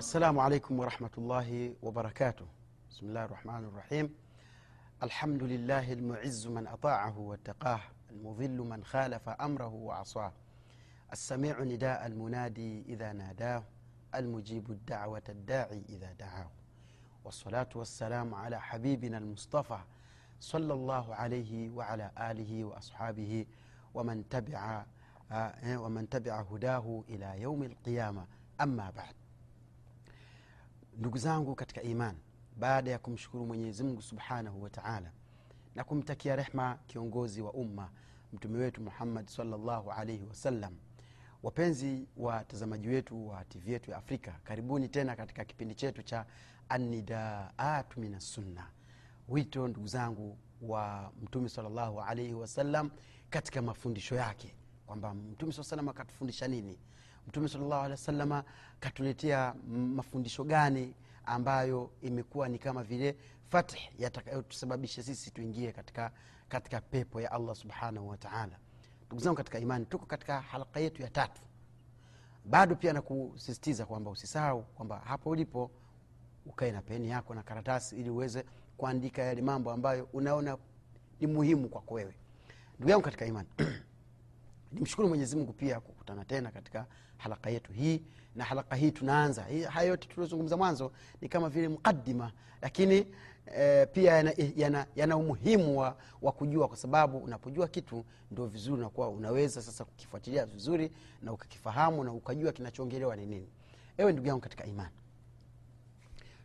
السلام عليكم ورحمة الله وبركاته. بسم الله الرحمن الرحيم. الحمد لله المعز من أطاعه واتقاه المظل من خالف أمره وعصاه. السميع نداء المنادي إذا ناداه المجيب الدعوة الداعي إذا دعاه. والصلاة والسلام على حبيبنا المصطفى صلى الله عليه وعلى آله وأصحابه ومن تبع آه، ومن تبع هداه إلى يوم القيامة. أما بعد. Ndugu zangu katika iman baada ya kumshukuru mwenyezi mungu subhanahu wa taala na kumtakia rehma kiongozi wa umma mtume wetu muhammad salllahu alaihi wasallam wapenzi watazamaji wetu wa tv yetu ya afrika karibuni tena katika kipindi chetu cha anidaatu min assunna wito ndugu zangu wa mtume salllahu alaihi wasallam katika mafundisho yake kwamba mtume saa salam akatufundisha nini mtume salllahu alehi wasalama katuletea mafundisho gani ambayo imekuwa ni kama vile fath yatakayotusababisha sisi tuingie katika, katika pepo ya allah subhanahu wataala ndugu zangu katika imani tuko katika halaka yetu ya tatu. Bado pia nakusisitiza kwamba usisahau kwamba hapo ulipo ukae na peni yako na karatasi ili uweze kuandika yale mambo ambayo unaona ni muhimu kwako wewe. Ndugu yangu katika imani nimshukuru mwenyezi mungu pia kukutana tena katika halaka yetu hii na halaka hii tunaanza. Haya yote tuliozungumza mwanzo ni kama vile mukadima lakini e, pia yana, yana, yana umuhimu wa, wa kujua kwa sababu unapojua kitu ndio vizuri unakuwa unaweza sasa kukifuatilia vizuri na ukakifahamu na ukajua kinachoongelewa ni nini. Ewe ndugu yangu katika imani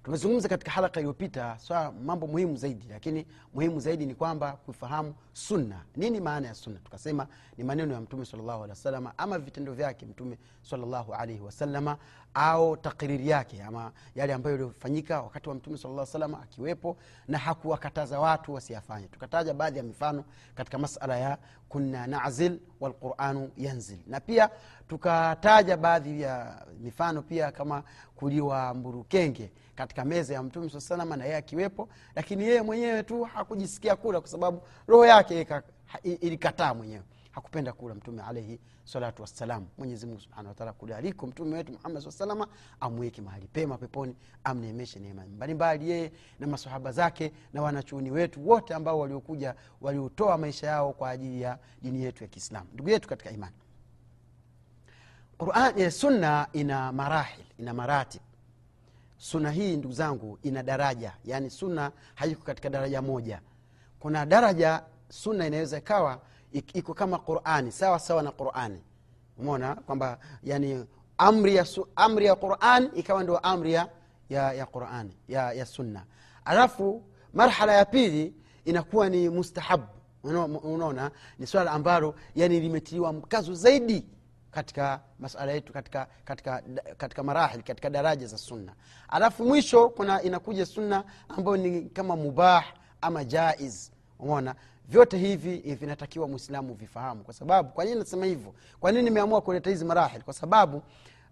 tumezungumza katika halaka iliyopita swala mambo muhimu zaidi lakini muhimu zaidi ni kwamba kufahamu sunna. Nini maana ya sunna? Tukasema ni maneno ya mtume salllahu alehi wasalama ama vitendo vyake mtume salllahu alaihi wasalama au takriri yake ama yale ambayo iliyofanyika wakati wa mtume salllah salama akiwepo na hakuwakataza watu wasiyafanye. Tukataja baadhi ya mifano katika masala ya kunna nazil walquranu yanzil. Na pia tukataja baadhi ya mifano pia kama kuliwa mburukenge katika meza ya mtume saa na yeye akiwepo lakini yeye mwenyewe tu hakujisikia kula kwa sababu roho yake ilikataa mwenyewe. Hakupenda kula mtume alaihi salatu wassalam. Mwenyezimungu subhana wataala kule mtume wetu muhammad saa salama amweke mahali pema peponi amneemeshe neema mbalimbali yeye na masahaba zake na wanachuoni wetu wote ambao waliokuja waliotoa maisha yao kwa ajili ya dini yetu ya kiislamu. Ndugu yetu katika imani Quran, eh, sunna ina marahil ina maratib sunna hii ndugu zangu ina daraja. Yaani sunna haiko katika daraja moja. Kuna daraja sunna inaweza ikawa iko kama qurani sawa sawa na qurani. Umeona kwamba yani amri ya, amri ya quran ikawa ndio amri ya, ya, ya qurani ya, ya sunna. Alafu marhala ya pili inakuwa ni mustahabu unaona ni swala ambalo yani limetiliwa mkazo zaidi katika masala yetu katika, katika, katika marahil katika daraja za sunna. Alafu mwisho kuna inakuja sunna ambayo ni kama mubah ama jaiz. Umeona? Vyote hivi vinatakiwa mwislamu vifahamu. Kwa sababu kwa nini nasema hivyo? Kwa nini nimeamua kuleta hizi marahil? Kwa sababu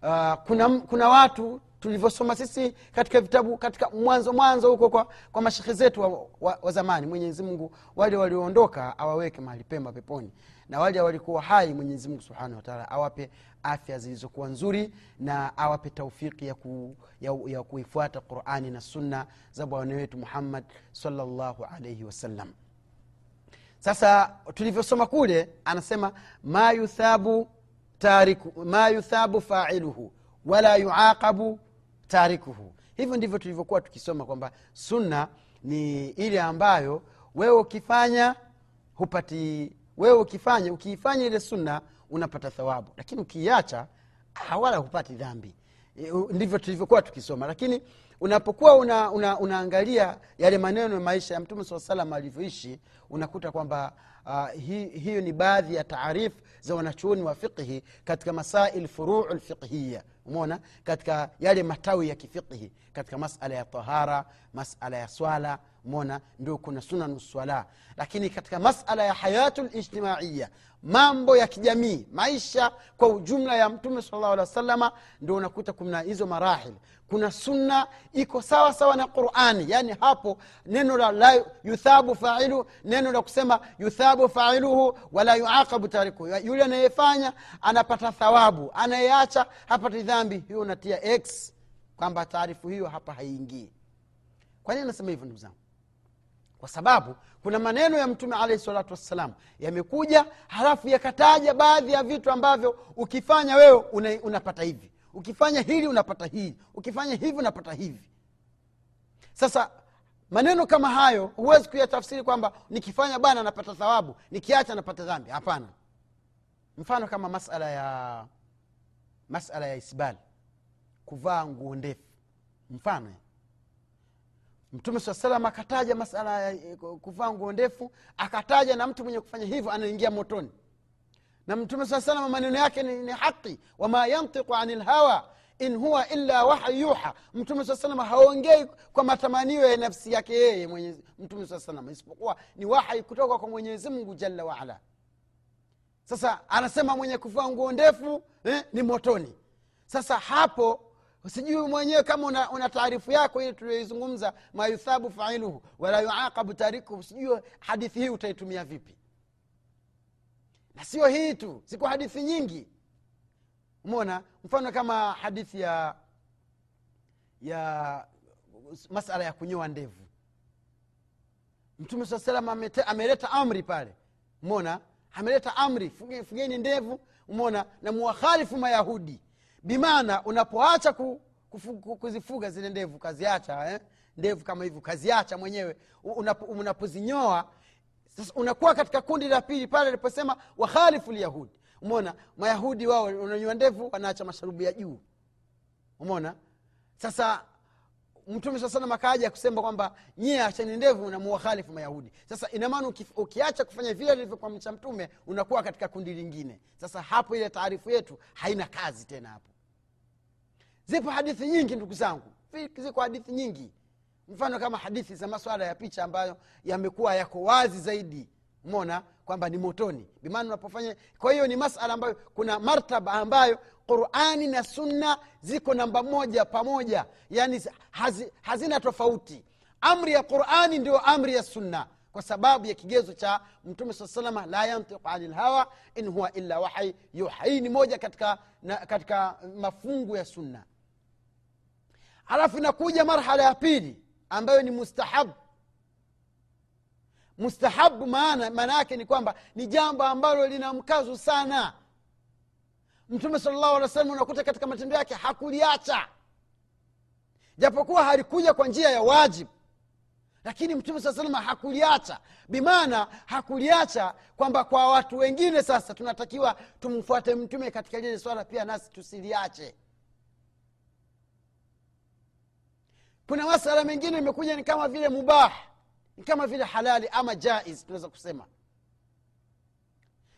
uh, kuna, kuna watu tulivyosoma sisi katika vitabu katika mwanzo mwanzo huko kwa, kwa mashekhe zetu wa, wa, wa zamani mwenyezi mungu wale walioondoka awaweke mahali pema peponi na wale walikuwa hai mwenyezi mungu subhanahu wataala awape afya zilizokuwa nzuri na awape taufiki ya, ku, ya, ya kuifuata qurani na sunna za bwana wetu muhammad salllahu alaihi wasallam. Sasa tulivyosoma kule anasema ma yuthabu tariku ma yuthabu failuhu wala yuaqabu tarikuhu. Hivyo ndivyo tulivyokuwa tukisoma kwamba sunna ni ile ambayo wewe ukifanya hupati wewe ukifanya ukiifanya ile sunna unapata thawabu. Lakini ukiiacha wala hupati dhambi. Ndivyo tulivyokuwa tukisoma. Lakini unapokuwa una, una, unaangalia yale maneno ya maisha ya mtume saa salam alivyoishi unakuta kwamba uh, hi, hiyo ni baadhi ya taarifu za wanachuoni wa fiqhi katika masail furuu lfiqhiya umona katika yale matawi ya kifiqhi katika masala ya tahara masala ya swala umona ndio kuna sunanu swala. Lakini katika masala ya hayatu lijtimaiya mambo ya kijamii maisha kwa ujumla ya mtume salllahu alehi wa salama ndio unakuta kuna hizo marahil. Kuna sunna iko sawa sawa na qurani yaani hapo neno la la yuthabu failu neno la kusema yuthabu failuhu wala yuaqabu tarikuhu yule anayefanya anapata thawabu anayeacha hapati dhambi. Hiyo unatia x kwamba taarifu hiyo hapa haiingii. Kwa nini anasema hivyo ndugu zangu kwa sababu kuna maneno ya mtume alahi salatu wassalam yamekuja halafu yakataja baadhi ya vitu ambavyo ukifanya wewe una, unapata hivi. Ukifanya hili unapata hili ukifanya hivi unapata hivi. Sasa maneno kama hayo huwezi kuyatafsiri kwamba nikifanya bana napata thawabu nikiacha napata dhambi. Hapana. Mfano kama masala ya masala ya isbali kuvaa nguo ndefu. Mfano mtume saa salam akataja masala ya kuvaa nguo ndefu akataja na mtu mwenye kufanya hivyo anaingia motoni. Na mtume saa salam maneno yake ni, ni haqi wama yantiqu ani lhawa in huwa illa wahyu yuha. Mtume saa salam haongei kwa matamanio ya nafsi yake yeye mtume saa salam isipokuwa ni wahyi kutoka kwa mwenyezi mungu jalla waala sasa anasema mwenye kuvaa nguo ndefu eh, ni motoni. Sasa hapo sijui mwenyewe kama una, una taarifu yako ile tulioizungumza mayuthabu failuhu wala yuaqabu tarikuhu. Sijui hadithi hii utaitumia vipi? Na sio hii tu ziko hadithi nyingi. Umona mfano kama hadithi ya ya masala ya kunyoa ndevu. Mtume saa salam ameleta amri pale. Mona ameleta amri fugeni ndevu. Umona na muwakhalifu mayahudi bimaana unapoacha ku, kufu, kuzifuga zile ndevu kaziacha eh? ndevu kama hivyo kaziacha mwenyewe. Unapozinyoa sasa unakuwa katika kundi la pili pale aliposema wakhalifu lyahudi umona mayahudi wao unanyoa ndevu wanaacha masharubu ya juu. Umona sasa mtume saa salam akaaja kusema kwamba nyie achani ndevu namuwahalifu mayahudi. Sasa inamaana ukiacha kufanya vile alivyokwamcha mtume unakuwa katika kundi lingine. Sasa hapo ile taarifu yetu haina kazi tena hapo zipo hadithi nyingi ndugu zangu. Ziko hadithi nyingi. Mfano kama hadithi za maswala ya picha ambayo yamekuwa yako wazi zaidi. Mona kwamba ni motoni. Bimaana unapofanya kwa hiyo ni masala ambayo kuna martaba ambayo qurani na sunna ziko namba moja pamoja. Yani hazi, hazina tofauti. Amri ya qurani ndio amri ya sunna. Kwa sababu ya kigezo cha mtume saa salama la yantiqu ani lhawa in huwa illa wahyi. Yuha hii ni moja katika, na, katika mafungu ya sunna halafu inakuja marhala ya pili ambayo ni mustahabu mustahabu maana maana yake ni kwamba ni jambo ambalo lina mkazo sana. Mtume salllahu alih wa unakuta katika matendo yake hakuliacha. Japokuwa halikuja kwa njia ya wajibu lakini mtume saa salama hakuliacha. Bimaana hakuliacha kwamba kwa watu wengine sasa tunatakiwa tumfuate mtume katika lile swala pia nasi tusiliache kuna masala mengine imekuja ni kama vile mubah ni kama vile halali ama jaiz tunaweza kusema.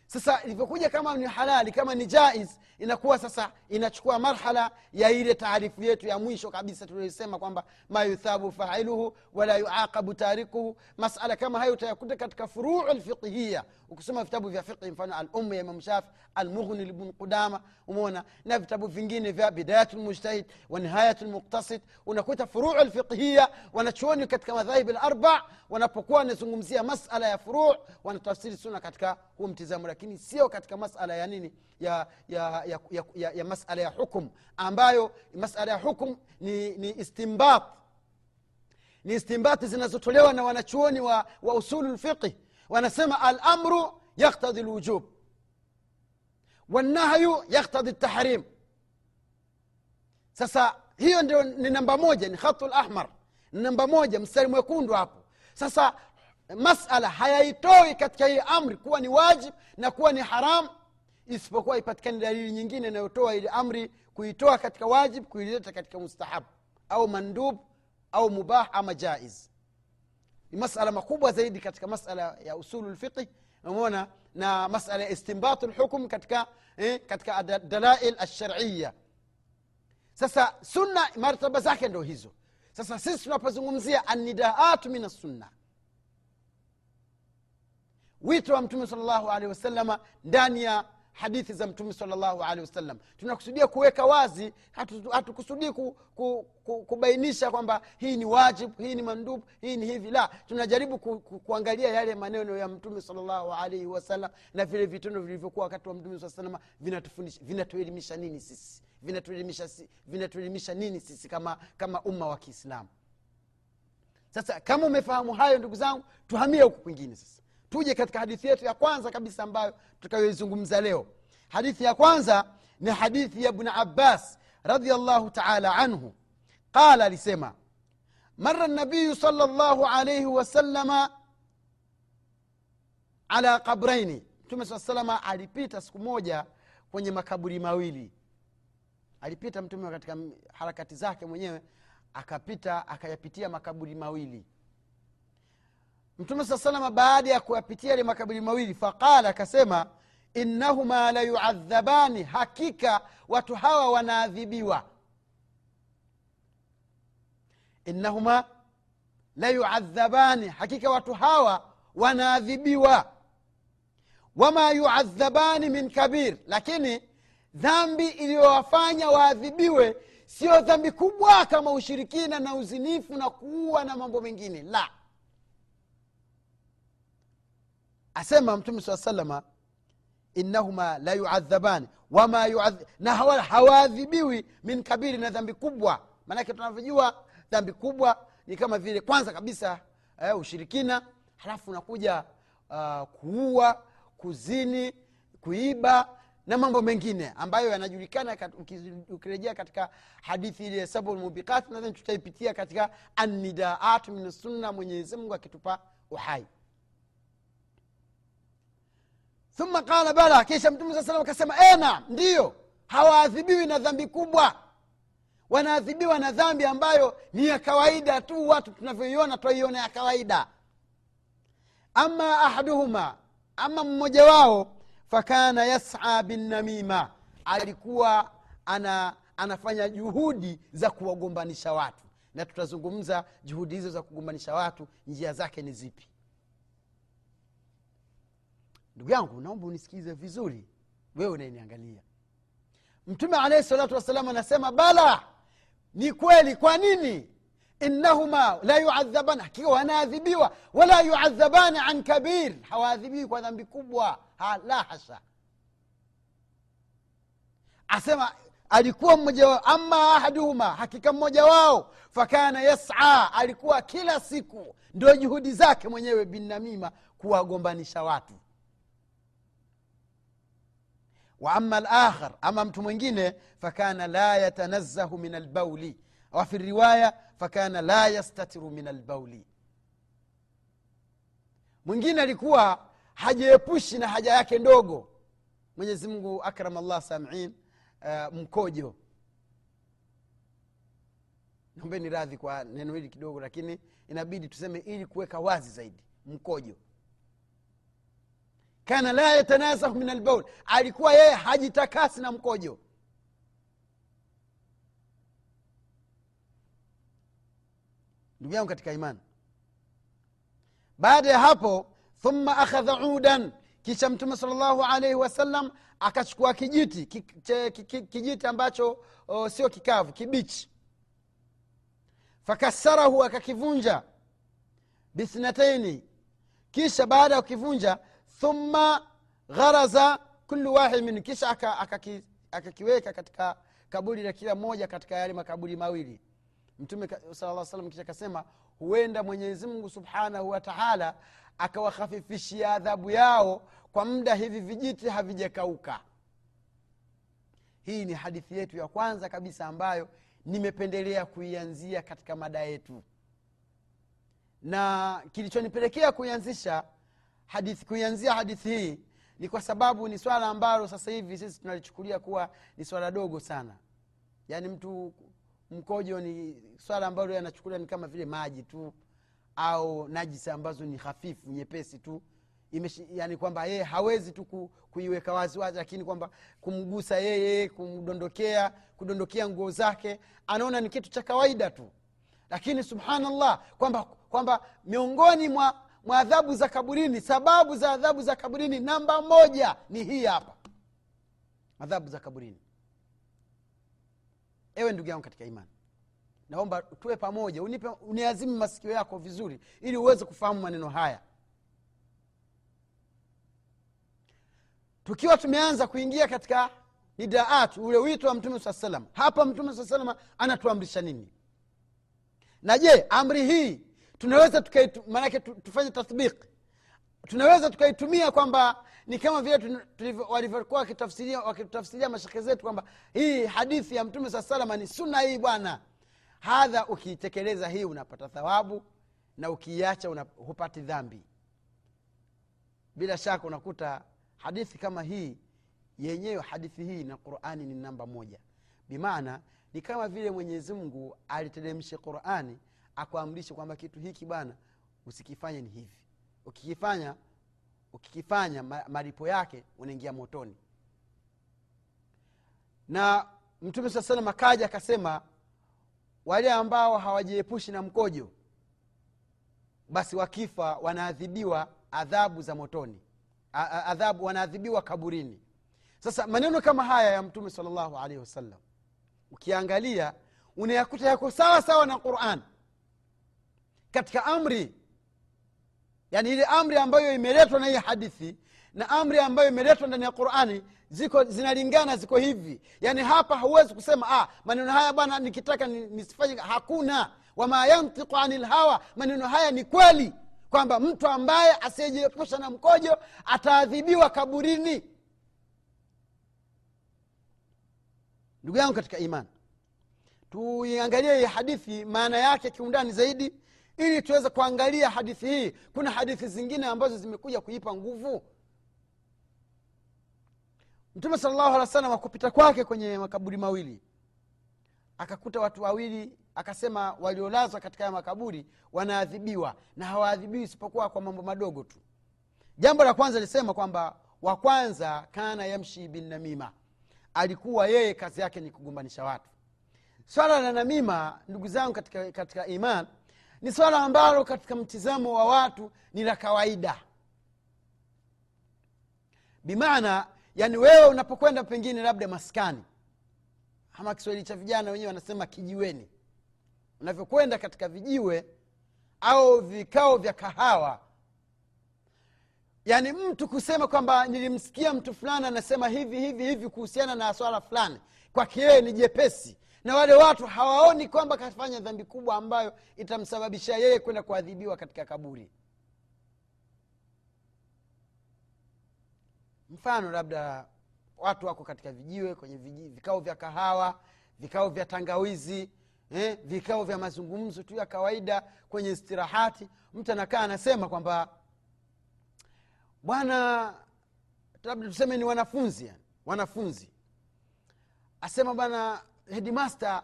Sasa ilivyokuja kama ni halali kama ni jaiz inakuwa sasa inachukua marhala ya ile taarifu yetu ya mwisho kabisa tulioisema kwamba ma yuthabu failuhu wala yuaqabu tarikuhu masala kama hayo utayakuta katika furuu lfiqhiya ukisoma vitabu vya fiqhi mfano alummu ya imam shafi almughni libn qudama umeona na vitabu vingine vya bidayatu lmujtahid wa nihayatu lmuktasid unakuta furuu lfiqhiya wanachuoni katika madhahibi larba wanapokuwa wanazungumzia masala ya furuu wanatafsiri suna katika huo mtizamo lakini sio katika masala ya nini ya, ya, ya, ya, ya, ya masala ya hukum ambayo masala ya hukum ni, ni istimbat ni istimbati zinazotolewa na wanachuoni wa, wa usulu lfiqhi wanasema alamru yaktadhi lwujub walnahyu yaktadhi ltahrim sasa hiyo ndio ni namba moja ni khatu lahmar ni namba moja mstari mwekundu hapo sasa masala hayaitoi katika hii amri kuwa ni wajib na kuwa ni haram isipokuwa ipatikane dalili nyingine inayotoa ile amri kuitoa katika wajib kuileta katika mustahabu au mandub au mubah ama jaiz. Ni masala makubwa zaidi katika masala ya usulu lfiqi umona na masala ya istimbatu lhukm katika eh, katika dalail alshariya sasa sunna martaba zake ndo hizo. Sasa sisi tunapozungumzia anidaatu min assunna. Wito wa mtume sal llahu alehi wasalama ndani ya hadithi za mtume salllahu alehi wasallam. Tunakusudia kuweka wazi hatukusudii hatu ku, ku, ku, kubainisha kwamba hii ni wajib hii ni mandub hii ni hivi. La tunajaribu ku, ku, kuangalia yale maneno ya mtume salllahu alaihi wasallam na vile vitendo vilivyokuwa wakati wa mtume saa vinatufundisha vinatuelimisha nini sisi? Vinatuelimisha vinatuelimisha nini sisi kama kama umma wa kiislamu? Sasa kama umefahamu hayo ndugu zangu tuhamie huku kwingine sasa tuje katika hadithi yetu ya kwanza kabisa ambayo tutakayoizungumza leo. Hadithi ya kwanza ni hadithi ya bni abbas radiallahu taala anhu. Qala alisema mara nabiyu sala llahu alaihi wasalama ala qabraini. Mtume saa salama alipita siku moja kwenye makaburi mawili. Alipita mtume katika harakati zake mwenyewe akapita akayapitia makaburi mawili mtume saa salama baada ya kuyapitia yale makaburi mawili faqala akasema innahuma la yuadhabani hakika watu hawa wanaadhibiwa. Innahuma la hakika watu hawa wanaadhibiwa. Wama yuadhabani min kabir lakini dhambi iliyowafanya waadhibiwe sio dhambi kubwa kama ushirikina na uzinifu na kuua na mambo mengine la asema mtume saa salama innahuma la yuadhabani wama yuadh... na hawa- hawaadhibiwi min kabiri na dhambi kubwa. Maanake tunavyojua dhambi kubwa ni kama vile kwanza kabisa eh, ushirikina halafu unakuja uh, kuua kuzini kuiba na mambo mengine ambayo yanajulikana kat- ukirejea katika hadithi ile sabu lmubiqat nadhani tutaipitia katika annidaat min sunna mwenyezi akitupa uhai thumma qala bala. Kisha mtume saa salam akasema ena ndiyo hawaadhibiwi na dhambi kubwa. Wanaadhibiwa na dhambi ambayo ni ya kawaida tu watu tunavyoiona twaiona ya kawaida. Ama ahaduhuma ama mmoja wao fakana yasa binnamima alikuwa ana anafanya juhudi za kuwagombanisha watu. Na tutazungumza juhudi hizo za kugombanisha watu njia zake ni zipi ndugu yangu naomba unisikize vizuri. Wewe unayeniangalia. Mtume alaihi salatu wassalam anasema bala ni kweli kwa nini? Innahuma la yuadhabana. Hakika wanaadhibiwa. Wala yuadhabani an kabir. Hawaadhibiwi kwa dhambi kubwa. Ha, la hasha. Asema alikuwa mmoja wao ama ahaduhuma hakika mmoja wao fakana yasa alikuwa kila siku. Ndio juhudi zake mwenyewe binnamima kuwagombanisha watu wa ama lakhar ama mtu mwingine fakana la yatanazahu min albauli wafi riwaya fakana la yastatiru min albauli mwingine alikuwa hajaepushi na haja yake ndogo. Mwenyezi mungu akram allah samiin uh, mkojo. Naombeni radhi kwa neno hili kidogo lakini inabidi tuseme ili kuweka wazi zaidi mkojo kana la yatanasahu min albaul alikuwa yeye hajitakasi na mkojo. Ndugu yangu katika imani baada ya hapo thumma akhadha udan kisha mtume sal llahu alaihi wasallam akachukua kijiti ki, che, ki, ki, kijiti ambacho o, sio kikavu kibichi. Fakasarahu akakivunja bithnataini. Kisha baada ya kukivunja thumma gharaza kullu wahid minhu. Kisha akakiweka aka, aka, aka katika kaburi la kila mmoja katika yale makaburi mawili. Mtume sala salam kisha akasema huenda mwenyezi mungu subhanahu wa taala akawakhafifishia adhabu yao kwa muda hivi vijiti havijakauka. Hii ni hadithi yetu ya kwanza kabisa ambayo nimependelea kuianzia katika mada yetu. Na kilichonipelekea kuianzisha hadithi kuianzia hadithi hii ni kwa sababu ni swala ambalo sasa hivi sisi tunalichukulia kuwa ni swala dogo sana. Yaani mtu mkojo ni swala ambalo yanachukulia ni kama vile maji tu au najisi ambazo ni hafifu nyepesi tu. Imeshi, yani kwamba yeye hawezi tu ku, kuiweka wazi wazi lakini kwamba kumgusa yeye kumdondokea kudondokea nguo zake anaona ni kitu cha kawaida tu. Lakini subhanallah kwamba kwamba miongoni mwa mwa adhabu za kaburini sababu za adhabu za kaburini namba moja ni hii hapa. Adhabu za kaburini. Ewe ndugu yangu katika imani naomba tuwe pamoja unipe uniazimu masikio yako vizuri ili uweze kufahamu maneno haya. Tukiwa tumeanza kuingia katika nidaat ule wito wa mtume saa salam hapa mtume saa salama anatuamrisha nini? Na je amri hii tunaweza maanake tufanye tathbik tunaweza tukaitumia kwamba ni kama vile walivyokuwa wakitafsiria wakitafsiria mashekhe zetu kwamba hii hadithi ya mtume saa salama ni suna hii bwana. Hadha ukiitekeleza hii unapata thawabu na ukiiacha hupati dhambi. Bila shaka unakuta hadithi kama hii yenyewe hadithi hii na qurani ni namba moja. Bimaana ni kama vile mwenyezi mungu aliteremshe qurani akuamrishe kwamba kitu hiki bana usikifanye ni hivi. Ukikifanya ukikifanya malipo yake unaingia motoni. Na mtume saa salam akaja akasema wale ambao hawajiepushi na mkojo basi wakifa wanaadhibiwa adhabu za motoni. Adhabu wanaadhibiwa kaburini. Sasa maneno kama haya ya mtume salllahu alaihi wasallam ukiangalia unayakuta yako sawa sawa na quran katika amri. Yaani ile amri ambayo imeletwa na hii hadithi na amri ambayo imeletwa ndani ya qurani ziko zinalingana ziko hivi. Yani hapa huwezi kusema ah, maneno haya bwana nikitaka nisifanye hakuna. Wama yantiqu ani lhawa maneno haya ni kweli kwamba mtu ambaye asiyejiepusha na mkojo ataadhibiwa kaburini. Ndugu yangu katika imani tuiangalie hii hadithi maana yake kiundani zaidi ili tuweze kuangalia hadithi hii kuna hadithi zingine ambazo zimekuja kuipa nguvu. Mtume sala llahu alih wa sallam akupita kwake kwenye makaburi mawili. Akakuta watu wawili akasema waliolazwa katika ya makaburi wanaadhibiwa na hawaadhibiwi isipokuwa kwa mambo madogo tu. Jambo la kwanza lisema kwamba wa kwanza kana yamshi binnamima alikuwa yeye kazi yake ni kugombanisha watu. Swala la namima ndugu zangu katika, katika iman ni swala ambalo katika mtizamo wa watu ni la kawaida. Bimaana yani wewe unapokwenda pengine labda maskani ama kiswahili cha vijana wenyewe wanasema kijiweni. Unavyokwenda katika vijiwe au vikao vya kahawa. Yaani mtu kusema kwamba nilimsikia mtu fulani anasema hivi hivi hivi kuhusiana na swala fulani kwake yeye ni jepesi na wale watu hawaoni kwamba kafanya dhambi kubwa ambayo itamsababisha yeye kwenda kuadhibiwa katika kaburi. Mfano labda watu wako katika vijiwe kwenye vijiwe, vikao vya kahawa vikao vya tangawizi eh, vikao vya mazungumzo tu ya kawaida kwenye istirahati. Mtu anakaa anasema kwamba bwana labda tuseme ni wanafunzi yani, wanafunzi. Asema bwana headmaster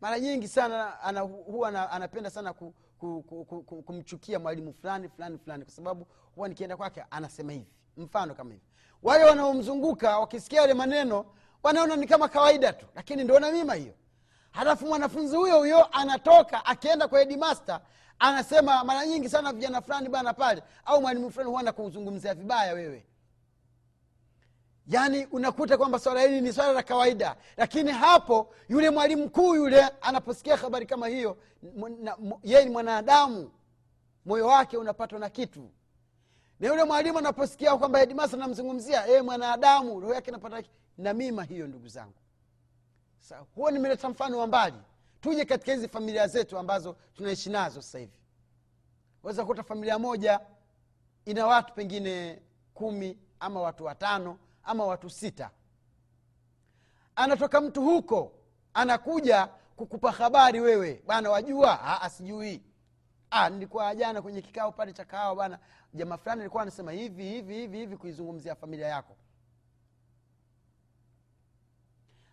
mara nyingi sana ana, huwa ana, anapenda sana ku, ku, ku, ku, ku, kumchukia mwalimu fulani fulani fulani kwa sababu huwa nikienda kwake anasema hivi mfano kama hivi. Wale wanaomzunguka wakisikia yale maneno wanaona ni kama kawaida tu lakini ndio namima hiyo. Halafu mwanafunzi huyo huyo anatoka akienda kwa headmaster anasema mara nyingi sana vijana fulani bana pale au mwalimu fulani huwa anakuzungumzia vibaya wewe yaani unakuta kwamba swala hili ni swala la kawaida. Lakini hapo yule mwalimu mkuu yule anaposikia habari kama hiyo yeye ni mwanadamu. Moyo wake unapatwa na kitu. Na yule mwalimu anaposikia kwamba hedimasa namzungumzia ee mwanadamu roho yake napata na mima hiyo ndugu zangu. Sa, huo nimeleta mfano wa mbali. Tuje katika hizi familia zetu ambazo tunaishi nazo sasa hivi. Waweza kuta familia moja ina watu pengine kumi ama watu watano ama watu sita. Anatoka mtu huko anakuja kukupa habari wewe. Bana wajua? "Ah, sijui. Ah, nilikuwa jana kwenye kikao pale cha kahawa bana jamaa fulani alikuwa anasema hivi hivi hivi hivi kuizungumzia familia yako.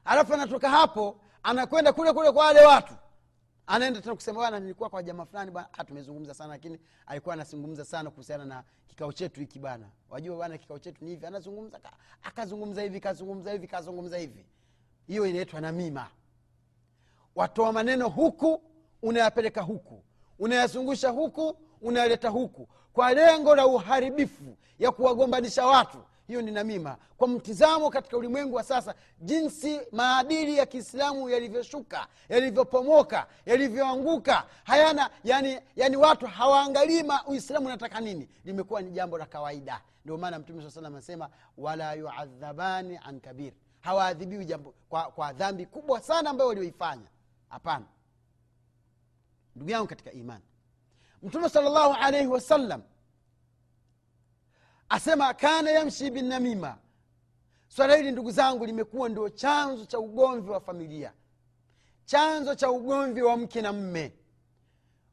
Alafu anatoka hapo anakwenda kule kule kwa wale watu anaenda tena kusema bwana nilikuwa kwa jamaa fulani bwana. Ah, tumezungumza sana lakini alikuwa anazungumza sana kuhusiana na kikao chetu hiki bana wajua bwana kikao chetu ni hivi. Anazungumza ka- akazungumza hivi kazungumza hivi kazungumza hivi. Hiyo inaitwa namima watoa maneno huku unayapeleka huku. Unayazungusha huku unayaleta huku. Kwa lengo la uharibifu ya kuwagombanisha watu hiyo ni namima. Kwa mtizamo katika ulimwengu wa sasa jinsi maadili ya kiislamu yalivyoshuka yalivyopomoka yalivyoanguka hayana yani, yani watu hawaangalii uislamu unataka nini. Limekuwa ni jambo la kawaida. Ndio maana mtume saa salam anasema wala yuadhabani an kabir. Hawaadhibiwi jambo kwa, kwa dhambi kubwa sana ambayo walioifanya. Hapana. Ndugu yangu katika imani mtume salllahu alaihi wasallam asema kana yamshi binamima swala hili ndugu zangu limekuwa ndio chanzo cha ugomvi wa familia chanzo cha ugomvi wa mke na mme.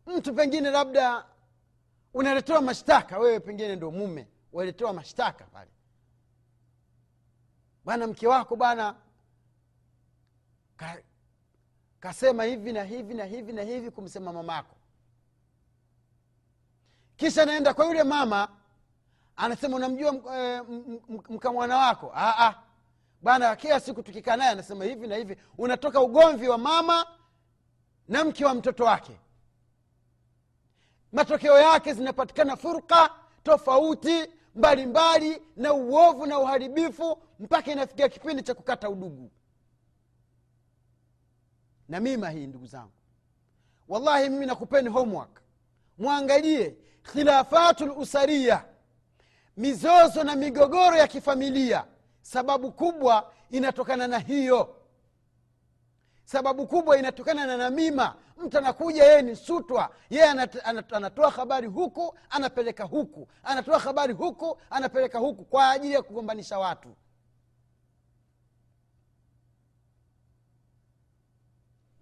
Mtu pengine labda unaletewa mashtaka wewe pengine ndo mume waletewa mashtaka pale. Bwana mke wako bwana ka, kasema hivi na hivi na hivi na hivi kumsema mamako. Kisha naenda kwa yule mama anasema unamjua e, mkamwana wako? Aa, bwana kila siku tukikaa naye anasema hivi na hivi. Unatoka ugomvi wa mama na mke wa mtoto wake. Matokeo yake zinapatikana furqa tofauti mbalimbali mbali, na uovu na uharibifu mpaka inafikia kipindi cha kukata udugu. Na mima hii ndugu zangu. Wallahi mimi nakupeni homework. Mwangalie khilafatu lusaria mizozo na migogoro ya kifamilia. Sababu kubwa inatokana na hiyo. Sababu kubwa inatokana na namima. Mtu anakuja yeye ni sutwa. Yeye anatoa habari huku anapeleka huku. Anatoa habari huku anapeleka huku kwa ajili ya kugombanisha watu.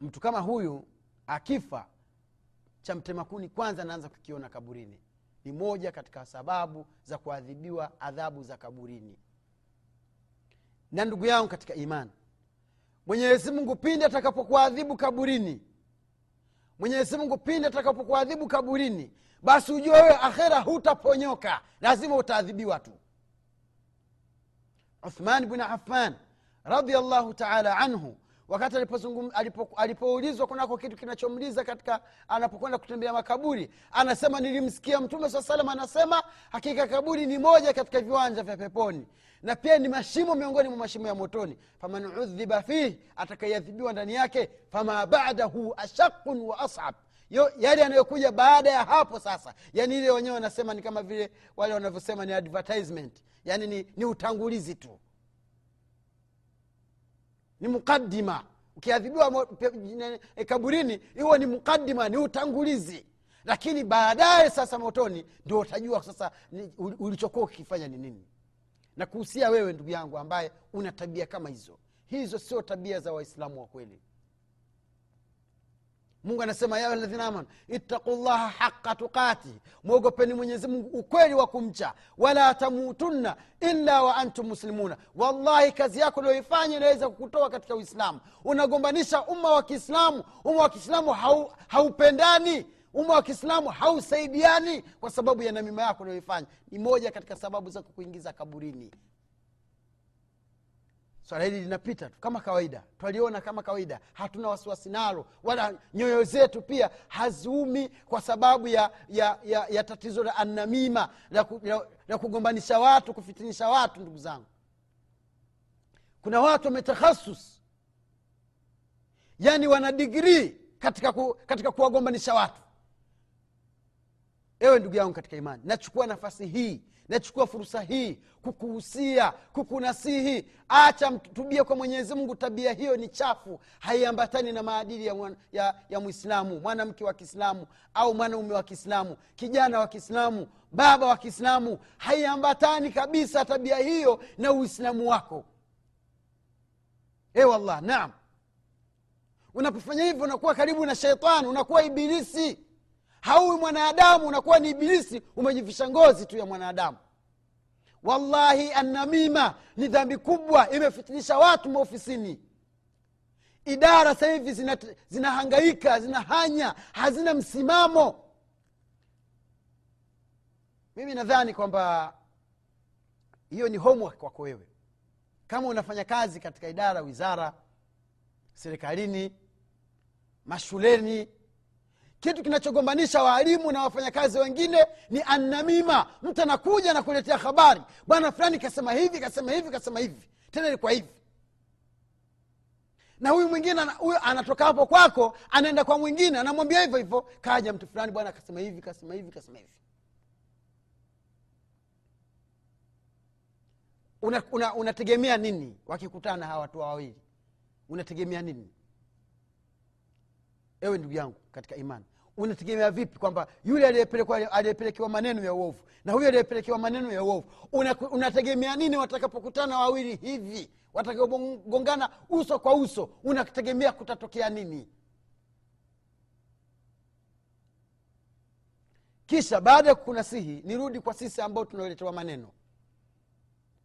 Mtu kama huyu akifa cha mtemakuni kwanza anaanza kukiona kaburini ni moja katika sababu za kuadhibiwa adhabu za kaburini. Na ndugu yangu katika imani mwenyezi mungu pindi atakapokuadhibu kaburini mwenyezi mungu pindi atakapokuadhibu kaburini basi ujue wewe akhera hutaponyoka lazima utaadhibiwa tu. Uthman bni affan radiallahu taala anhu wakati alipoulizwa alipo, kunako kitu kinachomliza katika anapokwenda kutembea makaburi anasema nilimsikia mtume saa salam anasema hakika kaburi ni moja katika viwanja vya peponi na pia ni mashimo miongoni mwa mashimo ya motoni. Faman udhiba fihi atakayeadhibiwa ndani yake fama badahu ashaqun wa ashab. Yale yanayokuja baada ya hapo sasa yani ile wenyewe wanasema ni kama vile wale wanavyosema ni advertisement. Yani ni, ni utangulizi tu ni muqadima ukiadhibiwa e, kaburini huo ni muqadima ni utangulizi. Lakini baadaye sasa motoni ndio utajua sasa ulichokuwa ukifanya ni nini. Na kuhusia wewe ndugu yangu ambaye una tabia kama hizo. Hizo sio tabia za waislamu wa kweli mungu anasema ya ladhina amanu ittaqu llaha haqa tuqatihi mwogopeni mwenyezimungu ukweli wa kumcha. Wala tamutunna illa wa antum muslimuna. Wallahi kazi yako unayoifanya inaweza kukutoa katika uislamu. Unagombanisha umma wa kiislamu. Umma wa kiislamu haupendani. Umma wa kiislamu hausaidiani kwa sababu ya namima yako unayoifanya ni moja katika sababu za kukuingiza kaburini swala hili linapita tu kama kawaida. Twaliona kama kawaida. Hatuna wasiwasi nalo wala nyoyo zetu pia haziumi kwa sababu ya, ya, ya, ya tatizo la annamima la, la, la kugombanisha watu kufitinisha watu ndugu zangu. Kuna watu wametakhasus. Yani wana digrii katika, ku, katika kuwagombanisha watu. Ewe ndugu yangu katika imani nachukua nafasi hii nachukua fursa hii kukuhusia kukunasihi. Acha tubie kwa mwenyezi mungu tabia hiyo ni chafu. Haiambatani na maadili ya, ya, ya mwislamu mwanamke wa kiislamu au mwanaume wa kiislamu kijana wa kiislamu baba wa kiislamu. Haiambatani kabisa tabia hiyo na uislamu wako. E wallah naam. Unapofanya hivyo unakuwa karibu na sheitani unakuwa ibilisi hauwi mwanadamu unakuwa ni ibilisi umejivisha ngozi tu ya mwanadamu. Wallahi annamima ni dhambi kubwa imefitinisha watu maofisini. Idara sasa hivi zinahangaika zina zinahanya hazina msimamo. Mimi nadhani kwamba hiyo ni homework kwako wewe. Kama unafanya kazi katika idara wizara serikalini mashuleni kitu kinachogombanisha waalimu na wafanyakazi wengine ni annamima. Mtu anakuja na kuletea habari. Bwana fulani kasema hivi kasema hivi kasema hivi. Tena ilikuwa hivi. Na huyu mwingine huyu anatoka hapo kwako anaenda kwa mwingine anamwambia hivyo hivyo. Kaja mtu fulani bwana akasema hivi kasema hivi kasema hivi. Unategemea una, una nini wakikutana hawa watu wawili? Unategemea nini? Ewe ndugu yangu katika imani unategemea vipi kwamba yule aliyepelekewa maneno ya uovu na huyo aliyepelekewa maneno ya uovu una, unategemea nini watakapokutana wawili hivi? Watakapogongana uso kwa uso unategemea kutatokea nini? Kisha baada ya kukunasihi nirudi kwa sisi ambao tunaoletewa maneno.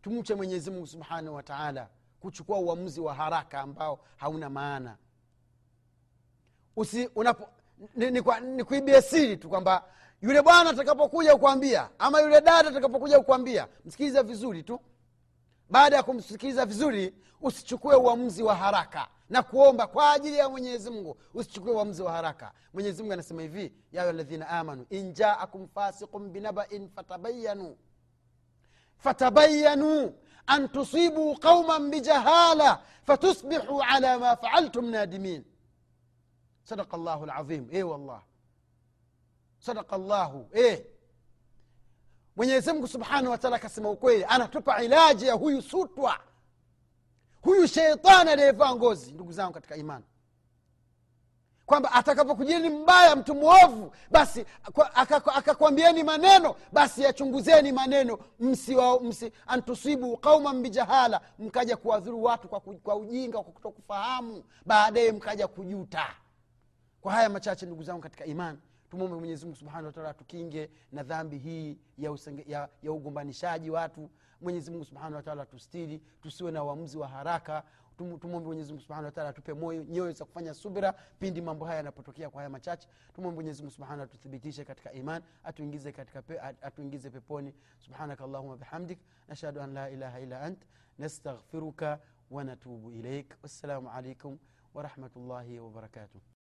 Tumche mwenyezi mungu subhanahu wa taala kuchukua uamuzi wa haraka ambao hauna maana. Usi unapo ni, ni siri tu kwamba yule bwana atakapokuja kukwambia ama yule dada atakapokuja kukwambia msikilize vizuri tu. Baada ya kumsikiliza vizuri usichukue uamuzi wa haraka. Na kuomba kwa ajili ya mwenyezi mungu usichukue uamuzi wa haraka. Mwenyezi mungu anasema hivi yayo ladhina amanu injaakum fasiqun binabain fatabayanu fatabayanu an tusibu qauman bijahala fatusbihu ala ma faaltum nadimin sadaka llahu lazim e wallah. Sadaka llahu e mwenyezimngu subhanahu wataala akasema ukweli. Anatupa ilaji ya huyu sutwa. Huyu sheitani aliyevaa ngozi ndugu zangu katika imani. Kwamba atakapokujieni mbaya mtu mwovu basi akakwambieni maneno basi yachunguzeni maneno. Msiwa, msi, antusibu qauman bijahala mkaja kuwadhuru watu kwa, kwa ujinga kwa kutokufahamu. Baadaye mkaja kujuta kwa haya machache ndugu zangu katika imani tumwombe mwenyezimungu subhanahu wataala tukinge na dhambi hii ya, usenge, ya, ya ugombanishaji watu. Mwenyezimungu subhanahu wataala tustiri tusiwe na uamuzi wa haraka. Tumwombe mwenyezimungu subhanahu wataala atupe moyo nyoyo za kufanya subira pindi mambo haya yanapotokea kwa haya machache. Tumwombe mwenyezimungu subhanahu atuthibitishe katika iman atuingize katika pe, atuingize peponi. Subhanaka allahuma bihamdik nashhadu an la ilaha illa ant nastaghfiruka wanatubu ilaik wassalamu alaikum warahmatullahi wabarakatuh